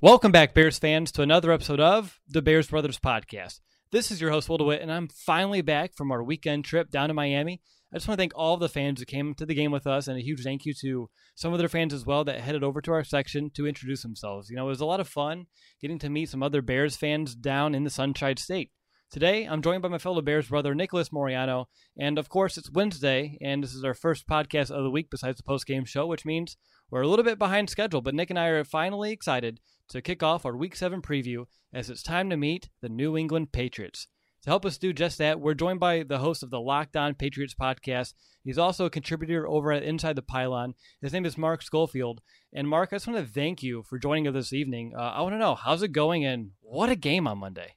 Welcome back, Bears fans, to another episode of the Bears Brothers Podcast. This is your host, Will DeWitt, and I'm finally back from our weekend trip down to Miami. I just want to thank all of the fans who came to the game with us, and a huge thank you to some of their fans as well that headed over to our section to introduce themselves. You know, it was a lot of fun getting to meet some other Bears fans down in the Sunshine State. Today, I'm joined by my fellow Bears brother, Nicholas Moriano, and of course, it's Wednesday, and this is our first podcast of the week besides the post-game show, which means we're a little bit behind schedule, but Nick and I are finally excited to kick off our Week 7 preview as it's time to meet the New England Patriots. To help us do just that, we're joined by the host of the Locked On Patriots podcast. He's also a contributor over at Inside the Pylon. His name is Mark Schofield. And Mark, I just want to thank you for joining us this evening. Uh, I want to know how's it going and what a game on Monday.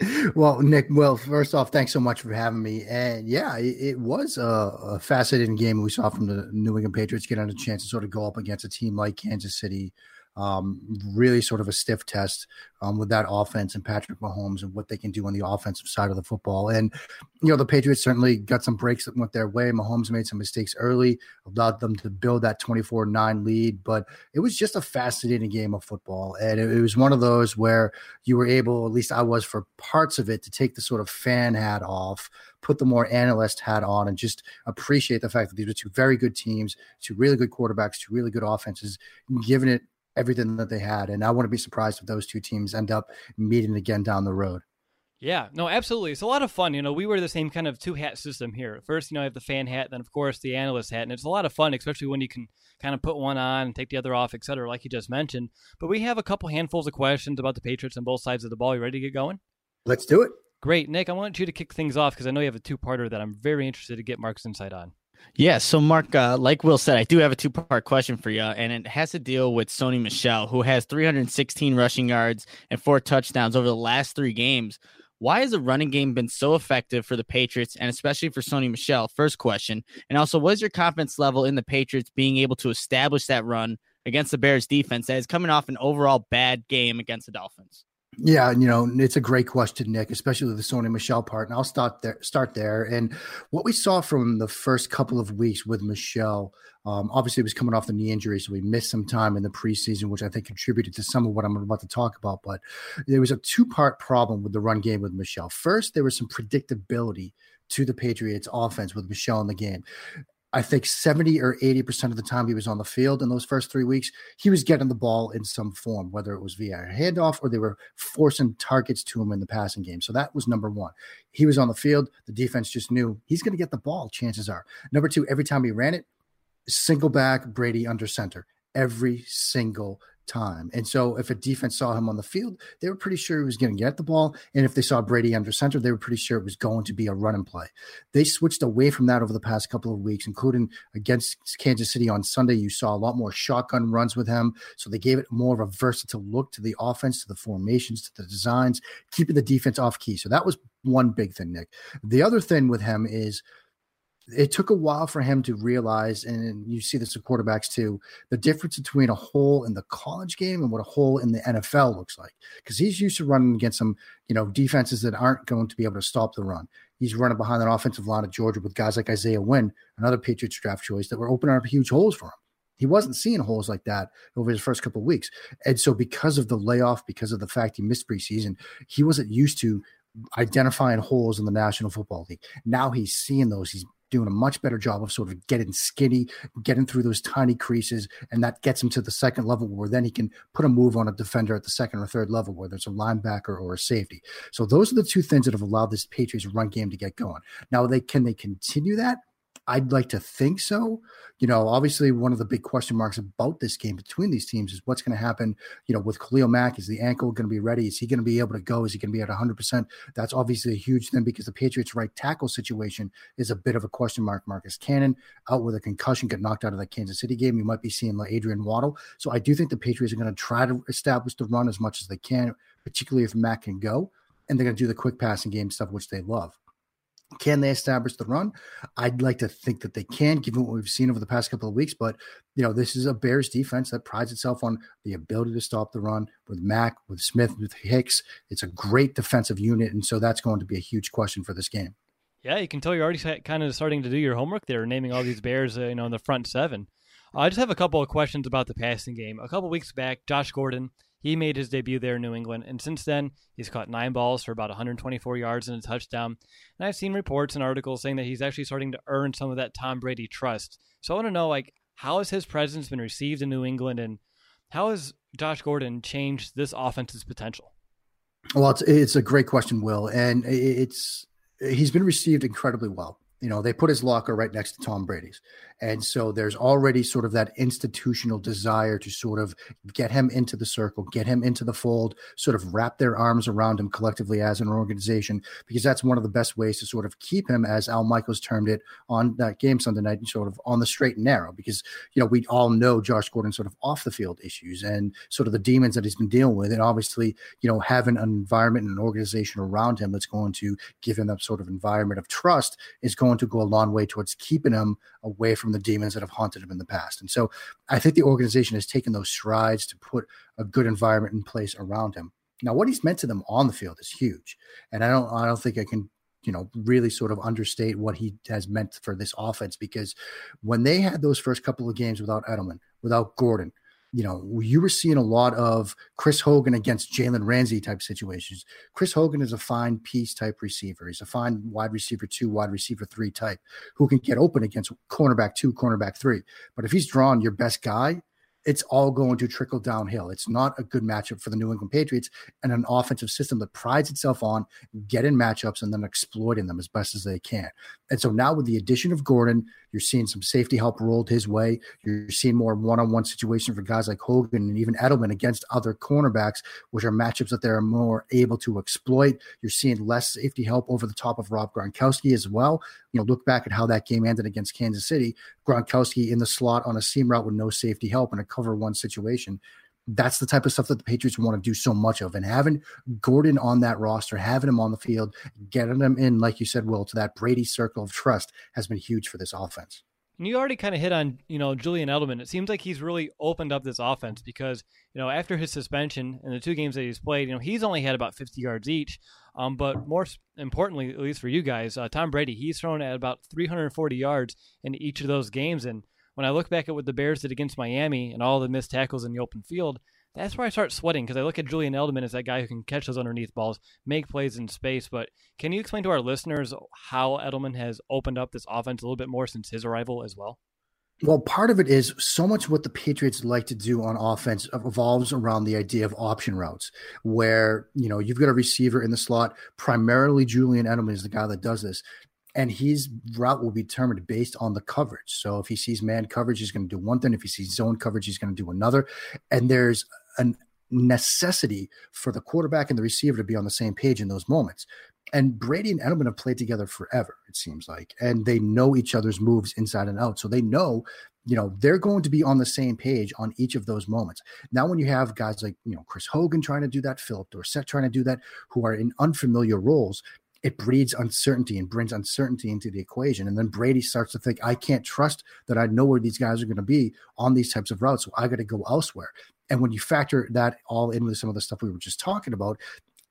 Well, Nick, well, first off, thanks so much for having me. And yeah, it, it was a, a, fascinating game we saw from the New England Patriots get on a chance to sort of go up against a team like Kansas City, um, really sort of a stiff test um, with that offense and Patrick Mahomes and what they can do on the offensive side of the football. And, you know, the Patriots certainly got some breaks that went their way. Mahomes made some mistakes early, allowed them to build that 24 9 lead. But it was just a fascinating game of football. And it, it was one of those where you were able, at least I was for parts of it, to take the sort of fan hat off put the more analyst hat on and just appreciate the fact that these are two very good teams, two really good quarterbacks, two really good offenses, giving it everything that they had. And I wouldn't be surprised if those two teams end up meeting again down the road. Yeah, no, absolutely. It's a lot of fun. You know, we wear the same kind of two hat system here. First, you know, I have the fan hat, then of course the analyst hat, and it's a lot of fun, especially when you can kind of put one on and take the other off, et cetera, like you just mentioned. But we have a couple handfuls of questions about the Patriots on both sides of the ball. You ready to get going? Let's do it. Great, Nick. I want you to kick things off because I know you have a two-parter that I'm very interested to get Mark's insight on. Yeah, so Mark, uh, like Will said, I do have a two part question for you, and it has to deal with Sony Michel, who has 316 rushing yards and four touchdowns over the last three games. Why has the running game been so effective for the Patriots and especially for Sony Michel? First question. And also, what is your confidence level in the Patriots being able to establish that run against the Bears defense that is coming off an overall bad game against the Dolphins? Yeah, you know, it's a great question, Nick, especially with the Sony Michel part. And I'll start there. Start there. And what we saw from the first couple of weeks with Michel, um, obviously, it was coming off the knee injury, so we missed some time in the preseason, which I think contributed to some of what I'm about to talk about. But there was a two part problem with the run game with Michel. First, there was some predictability to the Patriots offense with Michel in the game. I think 70 or 80% of the time he was on the field in those first three weeks, he was getting the ball in some form, whether it was via a handoff or they were forcing targets to him in the passing game. So that was number one. He was on the field. The defense just knew he's going to get the ball, chances are. Number two, every time he ran it, single back Brady under center every single time. And so if a defense saw him on the field, they were pretty sure he was going to get the ball. And if they saw Brady under center, they were pretty sure it was going to be a run and play. They switched away from that over the past couple of weeks, including against Kansas City on Sunday. You saw a lot more shotgun runs with him. So they gave it more of a versatile look to the offense, to the formations, to the designs, keeping the defense off key. So that was one big thing, Nick. The other thing with him is it took a while for him to realize, and you see this in quarterbacks too, the difference between a hole in the college game and what a hole in the NFL looks like. Because he's used to running against some, you know, defenses that aren't going to be able to stop the run. He's running behind an offensive line of Georgia with guys like Isaiah Wynn, another Patriots draft choice, that were opening up huge holes for him. He wasn't seeing holes like that over his first couple of weeks. And so, because of the layoff, because of the fact he missed preseason, he wasn't used to identifying holes in the National Football League. Now he's seeing those. He's doing a much better job of sort of getting skinny, getting through those tiny creases, and that gets him to the second level where then he can put a move on a defender at the second or third level, whether it's a linebacker or a safety. So those are the two things that have allowed this Patriots run game to get going. Now they can they continue that? I'd like to think so. You know, obviously, one of the big question marks about this game between these teams is what's going to happen. You know, with Khalil Mack, is the ankle going to be ready? Is he going to be able to go? Is he going to be at 100%? That's obviously a huge thing because the Patriots' right tackle situation is a bit of a question mark. Marcus Cannon out with a concussion, got knocked out of that Kansas City game. You might be seeing Adrian Waddle. So I do think the Patriots are going to try to establish the run as much as they can, particularly if Mack can go. And they're going to do the quick passing game stuff, which they love. Can they establish the run? I'd like to think that they can, given what we've seen over the past couple of weeks. But you know, this is a Bears defense that prides itself on the ability to stop the run with Mack, with Smith, with Hicks. It's a great defensive unit, and so that's going to be a huge question for this game. Yeah, you can tell you're already kind of starting to do your homework there, naming all these Bears, uh, you know, in the front seven. I just have a couple of questions about the passing game. A couple weeks back, Josh Gordon he made his debut there in New England, and since then, he's caught nine balls for about 124 yards and a touchdown. And I've seen reports and articles saying that he's actually starting to earn some of that Tom Brady trust. So I want to know, like, how has his presence been received in New England, and how has Josh Gordon changed this offense's potential? Well, it's it's a great question, Will, and it's he's been received incredibly well. You know, they put his locker right next to Tom Brady's. And so there's already sort of that institutional desire to sort of get him into the circle, get him into the fold, sort of wrap their arms around him collectively as an organization, because that's one of the best ways to sort of keep him, as Al Michaels termed it on that game Sunday night, sort of on the straight and narrow. Because, you know, we all know Josh Gordon sort of off the field issues and sort of the demons that he's been dealing with. And obviously, you know, having an environment and an organization around him that's going to give him that sort of environment of trust is going to go a long way towards keeping him away from the demons that have haunted him in the past. And so I think the organization has taken those strides to put a good environment in place around him. Now, what he's meant to them on the field is huge. And I don't I don't think I can you know really sort of understate what he has meant for this offense because when they had those first couple of games without Edelman, without Gordon, you know, you were seeing a lot of Chris Hogan against Jalen Ramsey type situations. Chris Hogan is a fine piece type receiver. He's a fine wide receiver two, wide receiver three type who can get open against cornerback two, cornerback three. But if he's drawn your best guy, it's all going to trickle downhill. It's not a good matchup for the New England Patriots and an offensive system that prides itself on getting matchups and then exploiting them as best as they can. And so now with the addition of Gordon, you're seeing some safety help rolled his way. You're seeing more one-on-one situation for guys like Hogan and even Edelman against other cornerbacks, which are matchups that they're more able to exploit. You're seeing less safety help over the top of Rob Gronkowski as well. You know, look back at how that game ended against Kansas City. Gronkowski in the slot on a seam route with no safety help in a cover one situation that's the type of stuff that the Patriots want to do so much of. And having Gordon on that roster, having him on the field, getting him in, like you said, Will, to that Brady circle of trust has been huge for this offense. And you already kind of hit on, you know, Julian Edelman. It seems like he's really opened up this offense because, you know, after his suspension and the two games that he's played, you know, he's only had about 50 yards each. Um, but more importantly, at least for you guys, uh, Tom Brady, he's thrown at about 340 yards in each of those games. And when I look back at what the Bears did against Miami and all the missed tackles in the open field, that's where I start sweating because I look at Julian Edelman as that guy who can catch those underneath balls, make plays in space. But can you explain to our listeners how Edelman has opened up this offense a little bit more since his arrival as well? Well, part of it is so much what the Patriots like to do on offense evolves around the idea of option routes, where you know you've got a receiver in the slot. Primarily, Julian Edelman is the guy that does this and his route will be determined based on the coverage. So if he sees man coverage, he's going to do one thing. If he sees zone coverage, he's going to do another. And there's a necessity for the quarterback and the receiver to be on the same page in those moments. And Brady and Edelman have played together forever, it seems like, and they know each other's moves inside and out. So they know, you know, they're going to be on the same page on each of those moments. Now, when you have guys like, you know, Chris Hogan trying to do that, Phillip Dorsett trying to do that, who are in unfamiliar roles, it breeds uncertainty and brings uncertainty into the equation. And then Brady starts to think, I can't trust that I know where these guys are going to be on these types of routes. So I got to go elsewhere. And when you factor that all in with some of the stuff we were just talking about,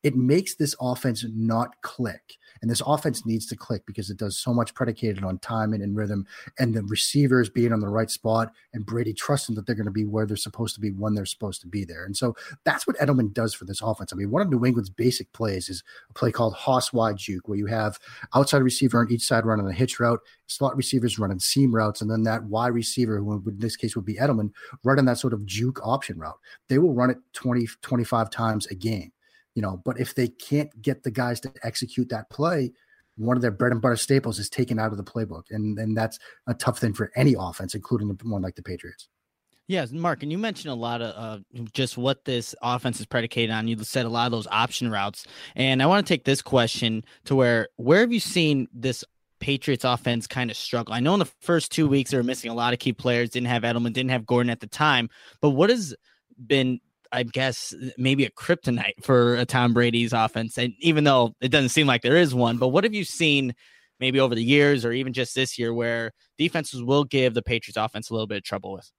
it makes this offense not click. And this offense needs to click because it does so much predicated on timing and rhythm and the receivers being on the right spot and Brady trusting that they're going to be where they're supposed to be when they're supposed to be there. And so that's what Edelman does for this offense. I mean, one of New England's basic plays is a play called Hoss wide juke, where you have outside receiver on each side running a hitch route, slot receivers running seam routes, and then that wide receiver, who in this case would be Edelman, running that sort of juke option route. They will run it 20, 25 times a game you know, but if they can't get the guys to execute that play, one of their bread and butter staples is taken out of the playbook. And, and that's a tough thing for any offense, including one like the Patriots. Yes, Mark, and you mentioned a lot of uh, just what this offense is predicated on. You said a lot of those option routes, and I want to take this question to where where have you seen this Patriots offense kind of struggle? I know in the first two weeks they were missing a lot of key players, didn't have Edelman, didn't have Gordon at the time, but what has been I guess uh, maybe a kryptonite for a Tom Brady's offense. And even though it doesn't seem like there is one, but what have you seen maybe over the years or even just this year where defenses will give the Patriots offense a little bit of trouble with?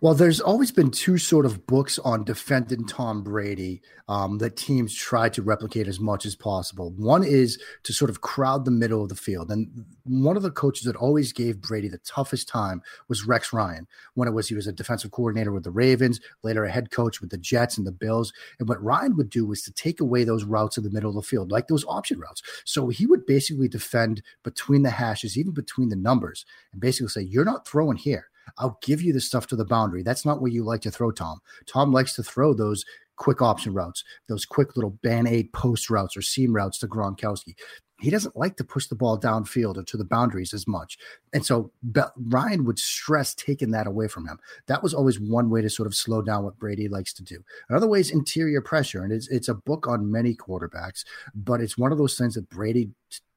Well, there's always been two sort of books on defending Tom Brady um, that teams try to replicate as much as possible. One is to sort of crowd the middle of the field. And one of the coaches that always gave Brady the toughest time was Rex Ryan, when it was he was a defensive coordinator with the Ravens, later a head coach with the Jets and the Bills. And what Ryan would do was to take away those routes in the middle of the field, like those option routes. So he would basically defend between the hashes, even between the numbers, and basically say, You're not throwing here I'll give you the stuff to the boundary. That's not what you like to throw, Tom. Tom likes to throw those quick option routes, those quick little band aid post routes or seam routes to Gronkowski. He doesn't like to push the ball downfield or to the boundaries as much. And so Ryan would stress taking that away from him. That was always one way to sort of slow down what Brady likes to do. Another way is interior pressure. And it's, it's a book on many quarterbacks, but it's one of those things that Brady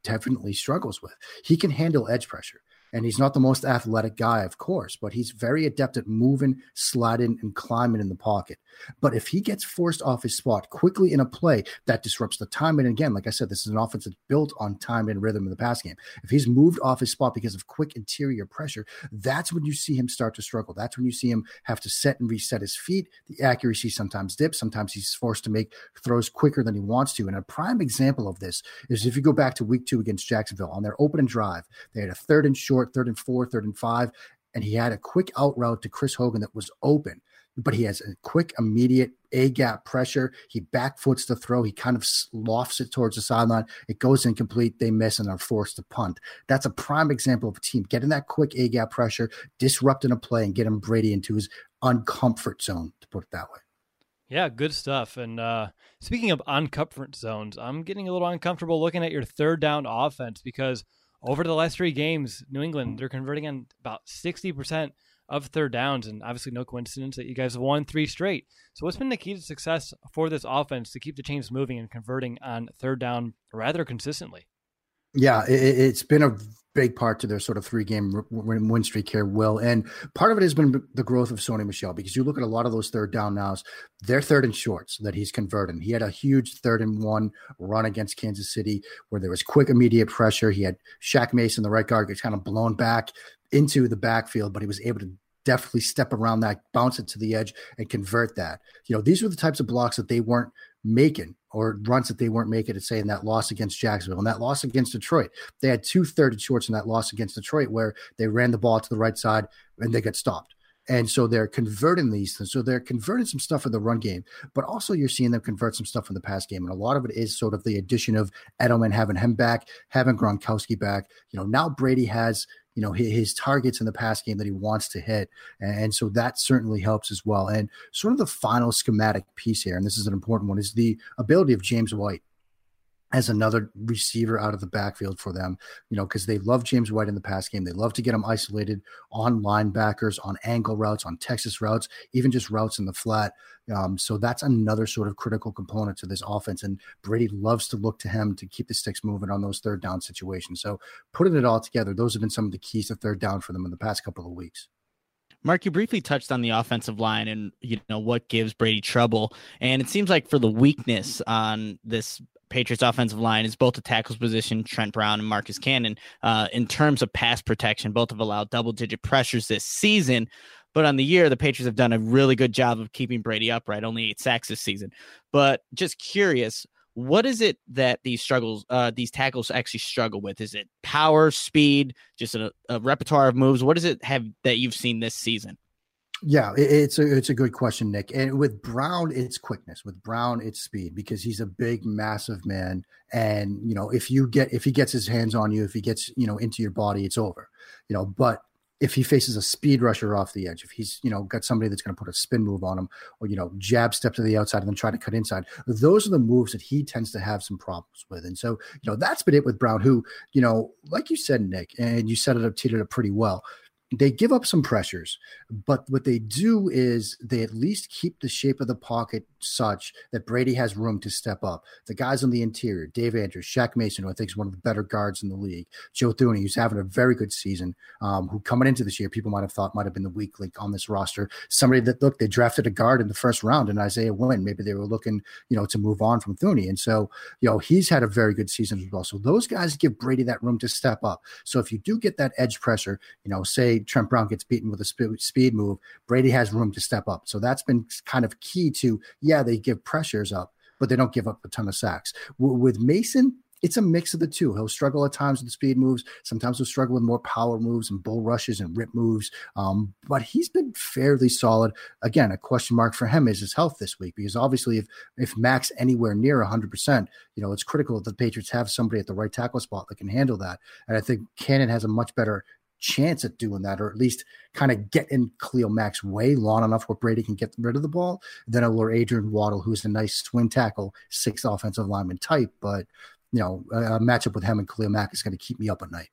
definitely struggles with. He can handle edge pressure. And he's not the most athletic guy, of course, but he's very adept at moving, sliding, and climbing in the pocket. But if he gets forced off his spot quickly in a play, that disrupts the time. And again, like I said, this is an offense that's built on time and rhythm in the pass game. If he's moved off his spot because of quick interior pressure, that's when you see him start to struggle. That's when you see him have to set and reset his feet. The accuracy sometimes dips. Sometimes he's forced to make throws quicker than he wants to. And a prime example of this is if you go back to week two against Jacksonville on their opening drive, they had a third and short, third and four, third and five and he had a quick out route to Chris Hogan that was open but he has a quick, immediate A gap pressure. He backfoots the throw. He kind of lofts it towards the sideline. It goes incomplete. They miss and are forced to punt. That's a prime example of a team getting that quick A gap pressure, disrupting a play, and getting Brady into his uncomfort zone, to put it that way. Yeah, good stuff. And uh, speaking of uncomfort zones, I'm getting a little uncomfortable looking at your third down offense because over the last three games, New England, they're converting on about 60% of third downs. And obviously, no coincidence that you guys have won three straight. So, what's been the key to success for this offense to keep the chains moving and converting on third down rather consistently? Yeah, it, has been a big part to their sort of three game win streak here, Will. And part of it has been the growth of Sony Michel because you look at a lot of those third down nows, they're third and shorts that he's converting. He had a huge third and one run against Kansas City where there was quick, immediate pressure. He had Shaq Mason, the right guard, gets kind of blown back into the backfield, but he was able to definitely step around that, bounce it to the edge, and convert that. You know, these were the types of blocks that they weren't making or runs that they weren't making to say in that loss against Jacksonville and that loss against Detroit. They had two third shorts in that loss against Detroit where they ran the ball to the right side and they got stopped. And so they're converting these things. So they're converting some stuff in the run game, but also you're seeing them convert some stuff in the pass game. And a lot of it is sort of the addition of Edelman having him back, having Gronkowski back. You know, now Brady has, you know his, his, targets in the pass game that he wants to hit and so that certainly helps as well. And sort of the final schematic piece here and this is an important one is the ability of james white as another receiver out of the backfield for them, you know, because they love James White in the pass game. They love to get him isolated on linebackers, on angle routes, on Texas routes, even just routes in the flat. Um, so that's another sort of critical component to this offense. And Brady loves to look to him to keep the sticks moving on those third down situations. So putting it all together, those have been some of the keys to third down for them in the past couple of weeks. Mark, you briefly touched on the offensive line and you know what gives Brady trouble, and it seems like for the weakness on this Patriots offensive line is both the tackles position, Trent Brown and Marcus Cannon. Uh, in terms of pass protection, both have allowed double digit pressures this season. But on the year, the Patriots have done a really good job of keeping Brady upright, only eight sacks this season. But just curious, what is it that these struggles, uh, these tackles actually struggle with? Is it power, speed, just a, a repertoire of moves? What does it have that you've seen this season? Yeah, it's a it's a good question, Nick. And with Brown, it's quickness. With Brown, it's speed because he's a big, massive man. And you know, if you get if he gets his hands on you, if he gets you know into your body, it's over. You know, but if he faces a speed rusher off the edge, if he's you know got somebody that's going to put a spin move on him, or you know jab step to the outside and then try to cut inside, those are the moves that he tends to have some problems with. And so you know that's been it with Brown, who you know, like you said, Nick, and you set it up, teed it up pretty well they give up some pressures, but what they do is they at least keep the shape of the pocket such that Brady has room to step up. The guys on the interior, Dave Andrews, Shaq Mason, who I think is one of the better guards in the league, Joe Thuney, who's having a very good season, um, who coming into this year, people might have thought might have been the weak link on this roster. Somebody that look, they drafted a guard in the first round in Isaiah Wynn. Maybe they were looking, you know, to move on from Thuney. And so, you know, he's had a very good season as well. So those guys give Brady that room to step up. So if you do get that edge pressure, you know, say Trent Brown gets beaten with a speed move, Brady has room to step up. So that's been kind of key to, yeah, they give pressures up, but they don't give up a ton of sacks. W- with Mason, it's a mix of the two. He'll struggle at times with the speed moves. Sometimes he'll struggle with more power moves and bull rushes and rip moves. Um, but he's been fairly solid. Again, a question mark for him is his health this week because obviously, if if Mack's anywhere near 100, percent you know, it's critical that the Patriots have somebody at the right tackle spot that can handle that. And I think Cannon has a much better chance at doing that, or at least kind of get in Khalil Mack's way long enough where Brady can get rid of the ball. Then I'll lure Adrian Waddle, who's a nice swing tackle, six offensive lineman type. But, you know, a, matchup with him and Khalil Mack is going to keep me up at night.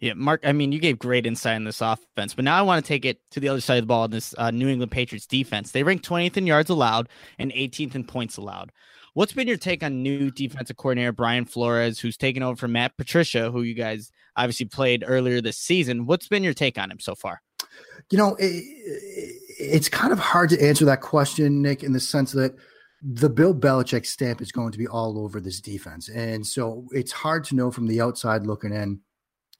Yeah, Mark, I mean, you gave great insight in this offense, but now I want to take it to the other side of the ball in this uh, New England Patriots defense. They rank 20th in yards allowed and 18th in points allowed. What's been your take on new defensive coordinator Brian Flores, who's taken over from Matt Patricia, who you guys obviously played earlier this season? What's been your take on him so far? You know, it, it's kind of hard to answer that question, Nick, in the sense that the Bill Belichick stamp is going to be all over this defense. And so it's hard to know from the outside looking in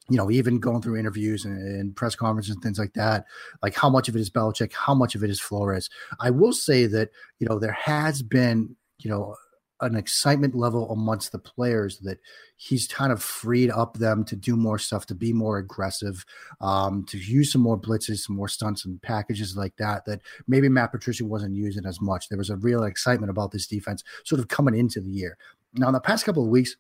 you know, even going through interviews and, and, press conferences and things like that, like how much of it is Belichick, how much of it is Flores. I will say that, you know, there has been, you know, an excitement level amongst the players that he's kind of freed up them to do more stuff, to be more aggressive, um, to use some more blitzes, some more stunts and packages like that, that maybe Matt Patricia wasn't using as much. There was a real excitement about this defense sort of coming into the year. Now, in the past couple of weeks,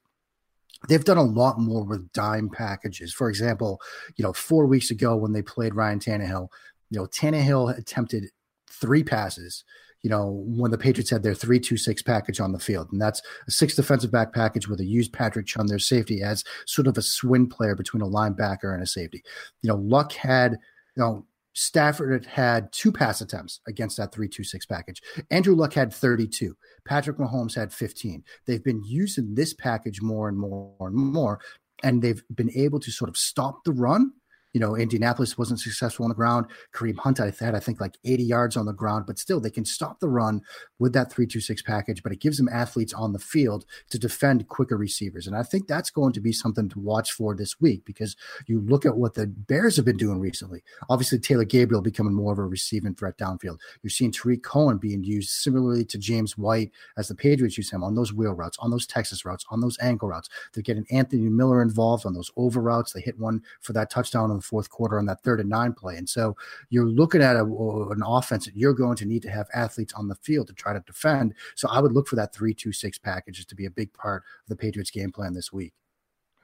they've done a lot more with dime packages. For example, you know, four weeks ago when they played Ryan Tannehill, you know, Tannehill attempted three passes you know, when the Patriots had their three-two-six package on the field. And that's a six defensive back package where they used Patrick Chung, their safety, as sort of a swing player between a linebacker and a safety. You know, Luck had, you know, Stafford had two pass attempts against that 326 package. Andrew Luck had 32. Patrick Mahomes had 15. They've been using this package more and more and more, and they've been able to sort of stop the run you know, Indianapolis wasn't successful on the ground. Kareem Hunt had, I think, like 80 yards on the ground, but still they can stop the run with that 326 package, but it gives them athletes on the field to defend quicker receivers. And I think that's going to be something to watch for this week because you look at what the Bears have been doing recently. Obviously, Taylor Gabriel becoming more of a receiving threat downfield. You're seeing Tarik Cohen being used similarly to James White as the Patriots use him on those wheel routes, on those Texas routes, on those angle routes. They're getting Anthony Miller involved on those over routes. They hit one for that touchdown on the fourth quarter on that third and nine play. And so you're looking at a, an offense that you're going to need to have athletes on the field to try to defend. So I would look for that three two six package to be a big part of the Patriots game plan this week.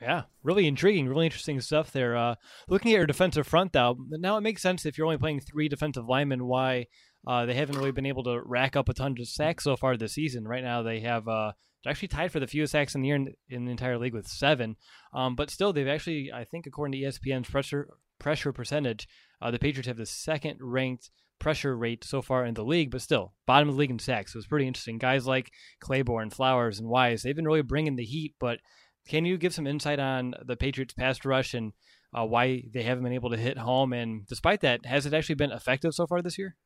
Yeah, really intriguing, really interesting stuff there. Uh, looking at your defensive front, though, now it makes sense if you're only playing three defensive linemen why uh, they haven't really been able to rack up a ton of sacks so far this season. Right now, they have uh, actually tied for the fewest sacks in the year in, in the entire league with seven. Um, but still, they've actually, I think, according to ESPN's pressure pressure percentage, uh, the Patriots have the second ranked pressure rate so far in the league, but still bottom of the league in sacks. So it's pretty interesting. Guys like Clayborn, Flowers, and Wise, they've been really bringing the heat. But can you give some insight on the Patriots' pass rush and uh, why they haven't been able to hit home? And despite that, has it actually been effective so far this year?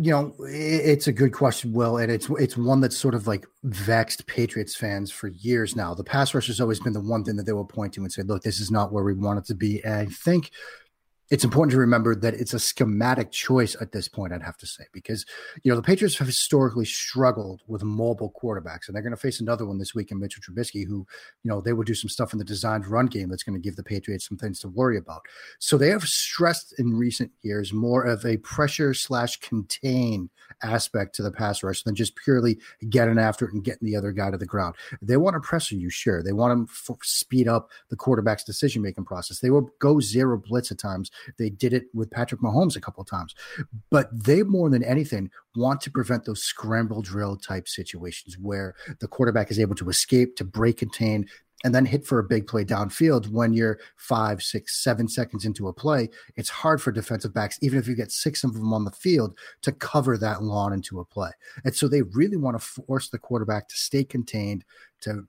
You know, it's a good question, Will, and it's it's one that's sort of like vexed Patriots fans for years now. The pass rush has always been the one thing that they will point to and say, "Look, this is not where we want it to be." And I think it's important to remember that it's a schematic choice at this point, I'd have to say, because, you know, the Patriots have historically struggled with mobile quarterbacks, and they're going to face another one this week in Mitchell Trubisky, who, you know, they will do some stuff in the designed run game that's going to give the Patriots some things to worry about. So they have stressed in recent years more of a pressure slash contain aspect to the pass rush than just purely getting after it and getting the other guy to the ground. They want to pressure you, sure. They want to f- speed up the quarterback's decision making process. They will go zero blitz at times they did it with Patrick Mahomes a couple of times. But they more than anything want to prevent those scramble drill type situations where the quarterback is able to escape, to break contain, and then hit for a big play downfield when you're five, six, seven seconds into a play. It's hard for defensive backs, even if you get six of them on the field, to cover that lawn into a play. And so they really want to force the quarterback to stay contained, to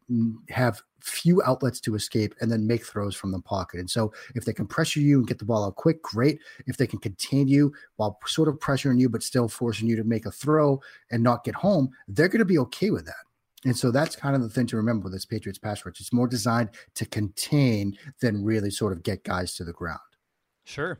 have few outlets to escape, and then make throws from the pocket. And so if they can pressure you and get the ball out quick, great. If they can contain you while sort of pressuring you, but still forcing you to make a throw and not get home, they're going to be okay with that. And so that's kind of the thing to remember with this Patriots pass rush. It's more designed to contain than really sort of get guys to the ground. Sure.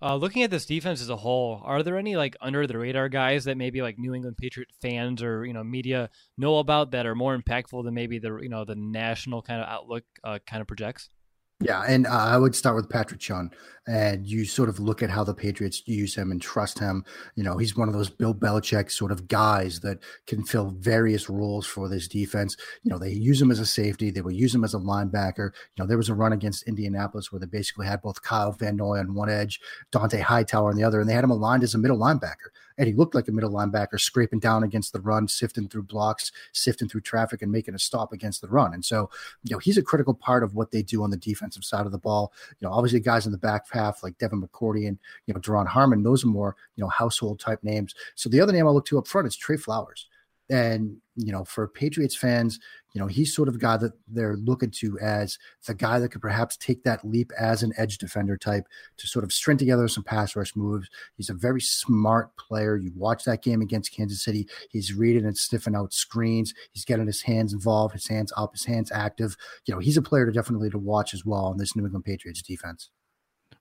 Uh, looking at this defense as a whole, are there any like under the radar guys that maybe like New England Patriot fans or you know media know about that are more impactful than maybe the you know the national kind of outlook uh, kind of projects? Yeah, and uh, I would start with Patrick Chung, and you sort of look at how the Patriots use him and trust him. You know, he's one of those Bill Belichick sort of guys that can fill various roles for this defense. You know, they use him as a safety, they will use him as a linebacker. You know, there was a run against Indianapolis where they basically had both Kyle Van Noy on one edge, Dont'a Hightower on the other, and they had him aligned as a middle linebacker and he looked like a middle linebacker, scraping down against the run, sifting through blocks, sifting through traffic, and making a stop against the run. And so, you know, he's a critical part of what they do on the defensive side of the ball. You know, obviously guys in the back half like Devin McCourty and you know Duron Harmon, those are more you know household type names. So the other name I look to up front is Trey Flowers. And, you know, for Patriots fans, you know, he's sort of a guy that they're looking to as the guy that could perhaps take that leap as an edge defender type to sort of string together some pass rush moves. He's a very smart player. You watch that game against Kansas City, he's reading and sniffing out screens. He's getting his hands involved, his hands up, his hands active. You know, he's a player to definitely to watch as well on this New England Patriots defense.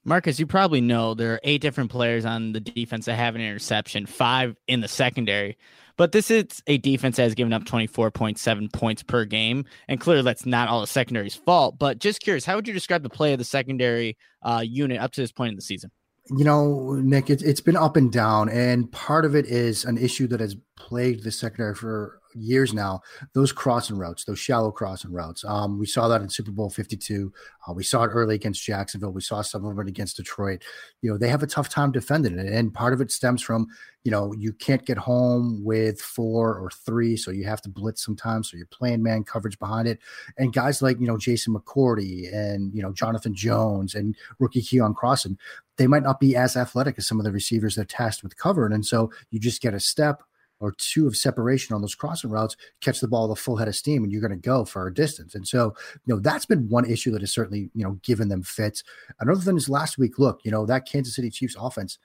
Marcus, you probably know there are eight different players on the defense that have an interception, five in the secondary. But this is a defense that has given up 24.7 points per game. And clearly, that's not all the secondary's fault. But just curious, how would you describe the play of the secondary uh, unit up to this point in the season? You know, Nick, it, it's been up and down. And part of it is an issue that has plagued the secondary for years now, those crossing routes, those shallow crossing routes. Um, we saw that in Super Bowl 52. Uh, we saw it early against Jacksonville. We saw some of it against Detroit. You know, they have a tough time defending it. And part of it stems from, you know, you can't get home with four or three. So you have to blitz sometimes. So you're playing man coverage behind it. And guys like, you know, Jason McCourty and, you know, Jonathan Jones and rookie Keion Crossen, they might not be as athletic as some of the receivers they're tasked with covering. And so you just get a step or two of separation on those crossing routes, catch the ball with a full head of steam, and you're going to go for a distance. And so, you know, that's been one issue that has certainly, you know, given them fits. Another thing is last week, look, you know, that Kansas City Chiefs offense,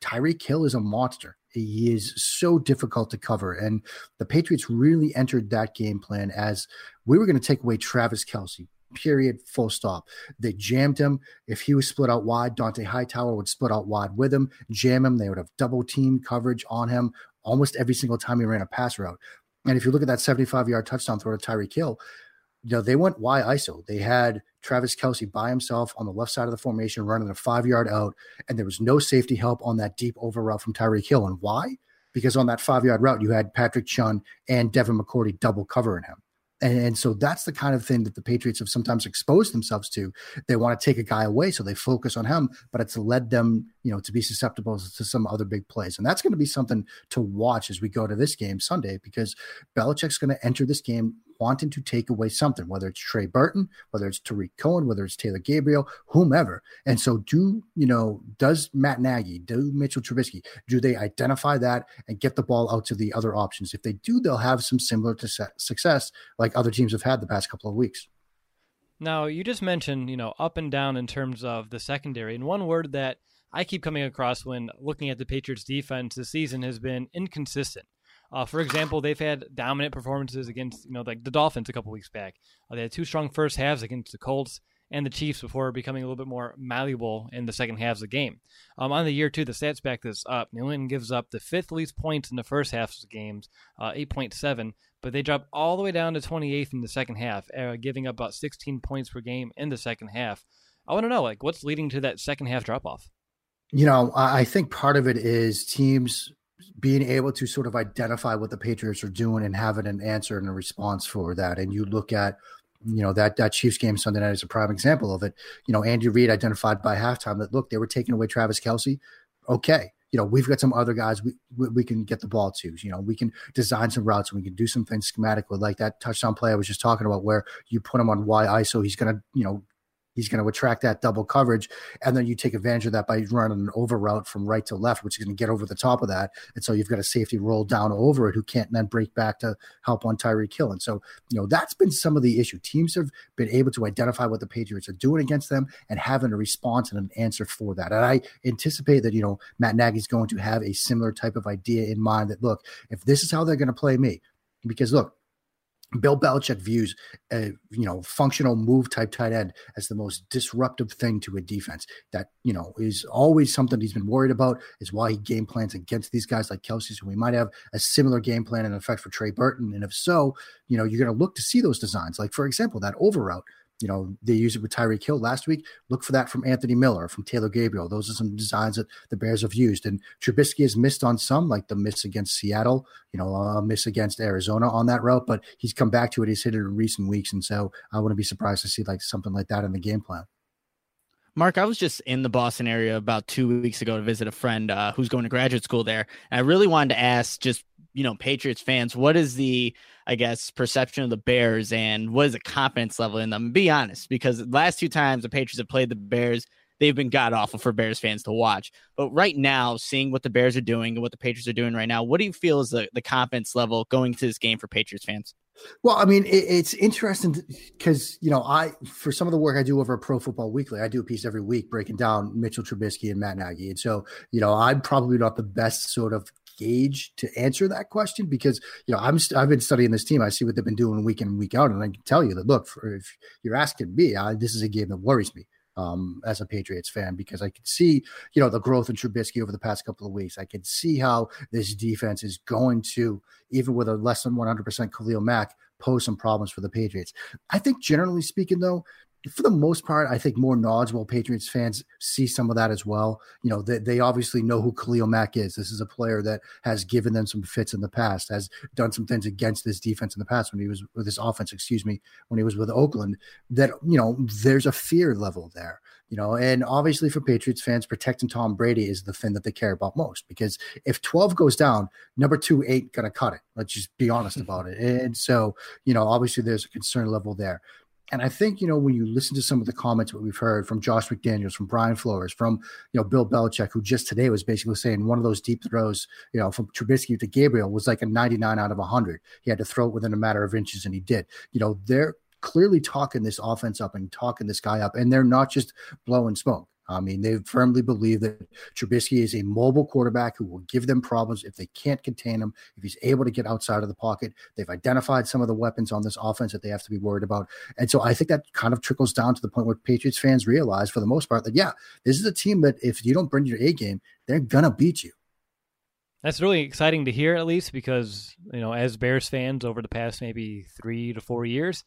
Tyreek Hill is a monster. He is so difficult to cover. And the Patriots really entered that game plan as we were going to take away Travis Kelce period, full stop. They jammed him. If he was split out wide, Dont'a Hightower would split out wide with him, jam him. They would have double team coverage on him almost every single time he ran a pass route. And if you look at that 75 yard touchdown throw to Tyreek Hill, you know, they went Y ISO. They had Travis Kelce by himself on the left side of the formation running a five yard out, and there was no safety help on that deep over route from Tyreek Hill. And why? Because on that five yard route, you had Patrick Chung and Devin McCourty double covering him. And, and, so that's the kind of thing that the Patriots have sometimes exposed themselves to. They want to take a guy away, so they focus on him, but it's led them, you know, to be susceptible to some other big plays. And that's going to be something to watch as we go to this game Sunday, because Belichick's going to enter this game wanting to take away something, whether it's Trey Burton, whether it's Tarik Cohen, whether it's Taylor Gabriel, whomever. And so, do you know? Does Matt Nagy, do Mitchell Trubisky, do they identify that and get the ball out to the other options? If they do, they'll have some similar to success like other teams have had the past couple of weeks. Now, you just mentioned, you know, up and down in terms of the secondary. And one word that I keep coming across when looking at the Patriots defense this season has been inconsistent. Uh, for example, they've had dominant performances against, you know, like the Dolphins a couple weeks back. Uh, they had two strong first halves against the Colts and the Chiefs before becoming a little bit more malleable in the second halves of the game. Um, on the year two, the stats back this up. New England gives up the fifth least points in the first half of the games, uh, 8.7, but they drop all the way down to 28th in the second half, uh, giving up about 16 points per game in the second half. I want to know, like, what's leading to that second half drop off? You know, I think part of it is teams being able to sort of identify what the Patriots are doing and having an answer and a response for that. And you look at you know that that Chiefs game Sunday night is a prime example of it. You know, Andy Reid identified by halftime that look, they were taking away Travis Kelce. Okay, you know, we've got some other guys we, we, can get the ball to. You know, we can design some routes and we can do some things schematically, like that touchdown play I was just talking about, where you put him on Y ISO, he's gonna you know He's going to attract that double coverage. And then you take advantage of that by running an over route from right to left, which is going to get over the top of that. And so you've got a safety roll down over it who can't then break back to help on Tyreek Hill. And so, you know, that's been some of the issue. Teams have been able to identify what the Patriots are doing against them and having a response and an answer for that. And I anticipate that, you know, Matt Nagy's going to have a similar type of idea in mind that, look, if this is how they're going to play me, because look, Bill Belichick views a you know functional move type tight end as the most disruptive thing to a defense. That you know is always something he's been worried about. Is why he game plans against these guys like Kelce. So we might have a similar game plan in effect for Trey Burton. And if so, you know you're going to look to see those designs. Like for example, that over route you know, they used it with Tyreek Hill last week. Look for that from Anthony Miller, from Taylor Gabriel. Those are some designs that the Bears have used. And Trubisky has missed on some, like the miss against Seattle, you know, a miss against Arizona on that route, but he's come back to it. He's hit it in recent weeks. And so I wouldn't be surprised to see like something like that in the game plan. Mark, I was just in the Boston area about two weeks ago to visit a friend uh, who's going to graduate school there. And I really wanted to ask just you know Patriots fans, what is the I guess perception of the Bears and what is the confidence level in them? Be honest, because the last two times the Patriots have played the Bears, they've been god awful for Bears fans to watch. But right now, seeing what the Bears are doing and what the Patriots are doing right now, what do you feel is the, the confidence level going to this game for Patriots fans? Well, I mean, it, it's interesting because you know, I for some of the work I do over Pro Football Weekly, I do a piece every week breaking down Mitchell Trubisky and Matt Nagy, and so you know, I'm probably not the best sort of gauge to answer that question because you know I'm st- I've been studying this team. I see what they've been doing week in and week out, and I can tell you that look, for, if you're asking me, I, this is a game that worries me um, as a Patriots fan because I can see, you know, the growth in Trubisky over the past couple of weeks. I can see how this defense is going to, even with a less than 100% Khalil Mack, pose some problems for the Patriots. I think generally speaking, though, for the most part, I think more knowledgeable Patriots fans see some of that as well. You know, they, they obviously know who Khalil Mack is. This is a player that has given them some fits in the past, has done some things against this defense in the past when he was with this offense, excuse me, when he was with Oakland. That, you know, there's a fear level there, you know, and obviously for Patriots fans, protecting Tom Brady is the thing that they care about most because if 12 goes down, number two ain't going to cut it. Let's just be honest about it. And so, you know, obviously there's a concern level there. And I think, you know, when you listen to some of the comments that we've heard from Josh McDaniels, from Brian Flores, from, you know, Bill Belichick, who just today was basically saying one of those deep throws, you know, from Trubisky to Gabriel was like a 99 out of 100. He had to throw it within a matter of inches, and he did. You know, they're clearly talking this offense up and talking this guy up, and they're not just blowing smoke. I mean, they firmly believe that Trubisky is a mobile quarterback who will give them problems if they can't contain him, if he's able to get outside of the pocket. They've identified some of the weapons on this offense that they have to be worried about. And so I think that kind of trickles down to the point where Patriots fans realize, for the most part, that, yeah, this is a team that if you don't bring your A game, they're going to beat you. That's really exciting to hear, at least, because, you know, as Bears fans over the past maybe three to four years,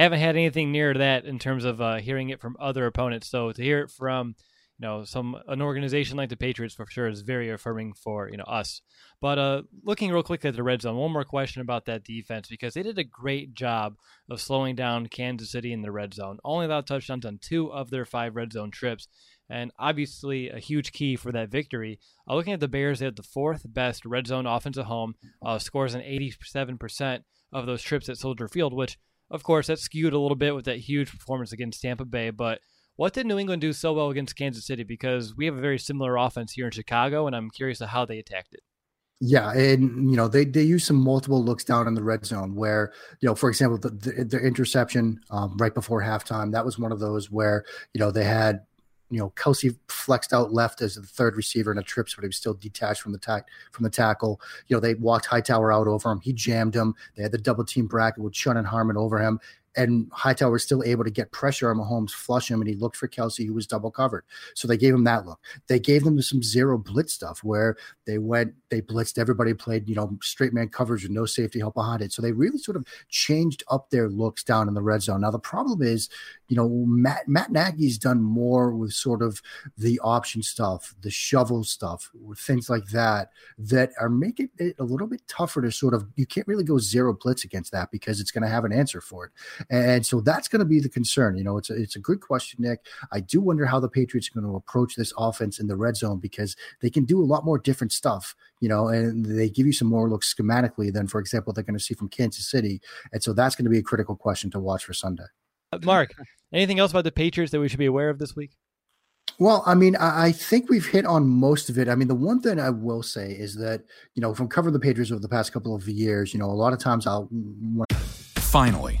haven't had anything near that in terms of uh, hearing it from other opponents. So to hear it from you know some an organization like the Patriots for sure is very affirming for you know us. But uh, looking real quickly at the red zone, one more question about that defense because they did a great job of slowing down Kansas City in the red zone. Only allowed touchdowns on two of their five red zone trips. And obviously, a huge key for that victory. Uh, looking at the Bears, they had the fourth best red zone offense at home, uh, scores an 87% of those trips at Soldier Field, which, of course, that skewed a little bit with that huge performance against Tampa Bay. But what did New England do so well against Kansas City? Because we have a very similar offense here in Chicago, and I'm curious of how they attacked it. Yeah, and you know they they use some multiple looks down in the red zone where you know, for example, the the, the interception um, right before halftime that was one of those where you know they had you know Kelce flexed out left as the third receiver in a trips, but he was still detached from the tack from the tackle. You know they walked Hightower out over him. He jammed him. They had the double team bracket with Chung and Harmon over him and Hightower was still able to get pressure on Mahomes, flush him, and he looked for Kelce, who was double covered. So they gave him that look. They gave them some zero blitz stuff where they went, they blitzed everybody, played, you know, straight man coverage with no safety help behind it. So they really sort of changed up their looks down in the red zone. Now the problem is, you know, Matt Matt Nagy's done more with sort of the option stuff, the shovel stuff, things like that, that are making it a little bit tougher to sort of you can't really go zero blitz against that because it's going to have an answer for it. And so that's going to be the concern. You know, it's a, it's a good question, Nick. I do wonder how the Patriots are going to approach this offense in the red zone because they can do a lot more different stuff, you know, and they give you some more looks schematically than, for example, they're going to see from Kansas City. And so that's going to be a critical question to watch for Sunday. Uh, Mark, anything else about the Patriots that we should be aware of this week? Well, I mean, I think we've hit on most of it. I mean, the one thing I will say is that, you know, from covering the Patriots over the past couple of years, you know, a lot of times I'll. Finally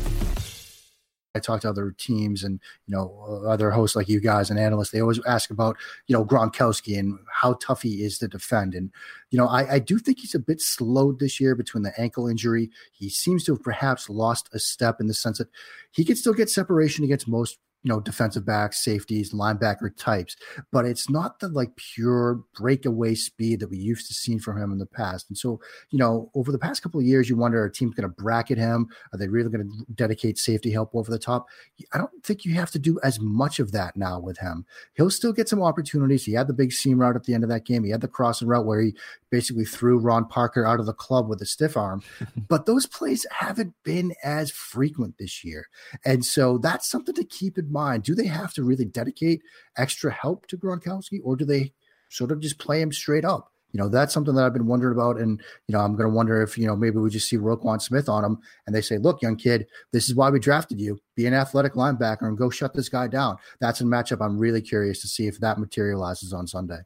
I talk to other teams and you know other hosts like you guys and analysts. They always ask about you know Gronkowski and how tough he is to defend. And you know I, I do think he's a bit slowed this year between the ankle injury. He seems to have perhaps lost a step in the sense that he could still get separation against most you know, defensive backs, safeties, linebacker types, but it's not the like pure breakaway speed that we used to see from him in the past. And so, you know, over the past couple of years, you wonder, are teams going to bracket him? Are they really going to dedicate safety help over the top? I don't think you have to do as much of that now with him. He'll still get some opportunities. He had the big seam route at the end of that game. He had the crossing route where he basically threw Ron Parker out of the club with a stiff arm, but those plays haven't been as frequent this year. And so that's something to keep in mind. Do they have to really dedicate extra help to Gronkowski, or do they sort of just play him straight up? You know, that's something that I've been wondering about. And, you know, I'm going to wonder if, you know, maybe we just see Roquan Smith on him and they say, look, young kid, this is why we drafted you. Be an athletic linebacker and go shut this guy down. That's a matchup I'm really curious to see if that materializes on Sunday.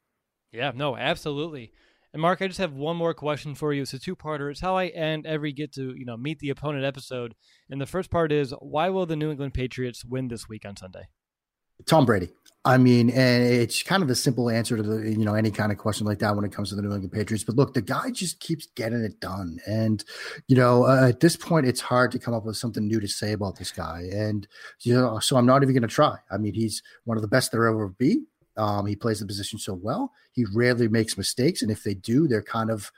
Yeah, no, absolutely. And Mark, I just have one more question for you. It's a two-parter. It's how I end every get to you know meet the opponent episode. And the first part is why will the New England Patriots win this week on Sunday? Tom Brady. I mean, and it's kind of a simple answer to the you know any kind of question like that when it comes to the New England Patriots. But look, the guy just keeps getting it done, and you know uh, at this point it's hard to come up with something new to say about this guy. And you know, so I'm not even going to try. I mean, he's one of the best there ever be. Um, he plays the position so well. He rarely makes mistakes, and if they do, they're kind of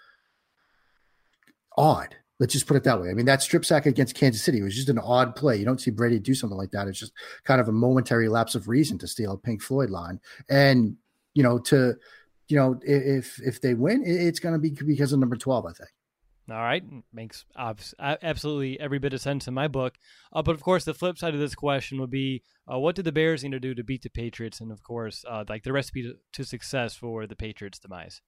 odd. Let's just put it that way. I mean, that strip sack against Kansas City was just an odd play. You don't see Brady do something like that. It's just kind of a momentary lapse of reason to steal a Pink Floyd line, and you know, to you know, if if they win, it's going to be because of number twelve. I think. All right, makes absolutely every bit of sense in my book. Uh, but of course, the flip side of this question would be, uh, what did the Bears need to do to beat the Patriots? And of course, uh, like the recipe to, success for the Patriots' demise.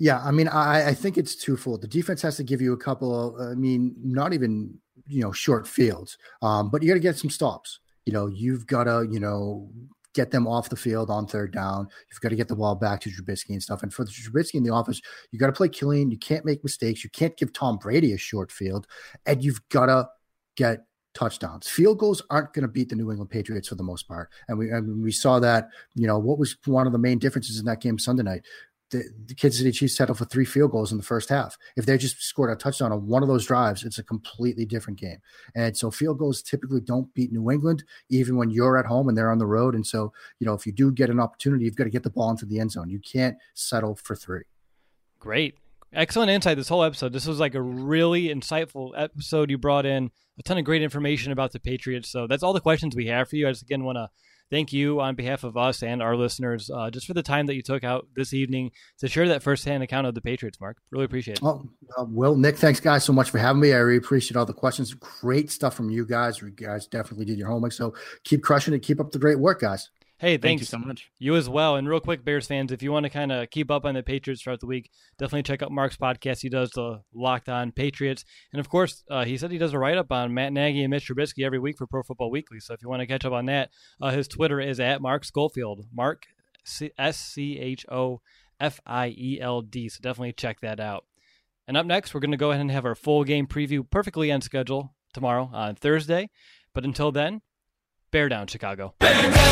Yeah, I mean, I, I, think it's twofold. The defense has to give you a couple of, I mean, not even you know short fields, um, but you got to get some stops. You know, you've got to you know get them off the field on third down. You've got to get the ball back to Trubisky and stuff. And for Trubisky in the office, you got to play clean. You can't make mistakes. You can't give Tom Brady a short field, and you've got to get touchdowns. Field goals aren't going to beat the New England Patriots for the most part, and we and we saw that. You know what was one of the main differences in that game Sunday night the, the Kansas City Chiefs settled for three field goals in the first half. If they just scored a touchdown on one of those drives, it's a completely different game. And so field goals typically don't beat New England, even when you're at home and they're on the road. And so, you know, if you do get an opportunity, you've got to get the ball into the end zone. You can't settle for three. Great. Excellent insight this whole episode. This was like a really insightful episode. You brought in a ton of great information about the Patriots. So that's all the questions we have for you. I just again want to thank you on behalf of us and our listeners uh, just for the time that you took out this evening to share that firsthand account of the Patriots, Mark. Really appreciate it. Well, uh, Nick, thanks guys so much for having me. I really appreciate all the questions. Great stuff from you guys. You guys definitely did your homework. So keep crushing it. Keep up the great work, guys. Hey, thanks Thank you so much. You as well. And real quick, Bears fans, if you want to kind of keep up on the Patriots throughout the week, definitely check out Mark's podcast. He does the Locked On Patriots, and of course, uh, he said he does a write up on Matt Nagy and Mitch Trubisky every week for Pro Football Weekly. So if you want to catch up on that, uh, his Twitter is at Mark Schofield. Mark S C H O F I E L D. So definitely check that out. And up next, we're going to go ahead and have our full game preview perfectly on schedule tomorrow on Thursday. But until then, bear down, Chicago.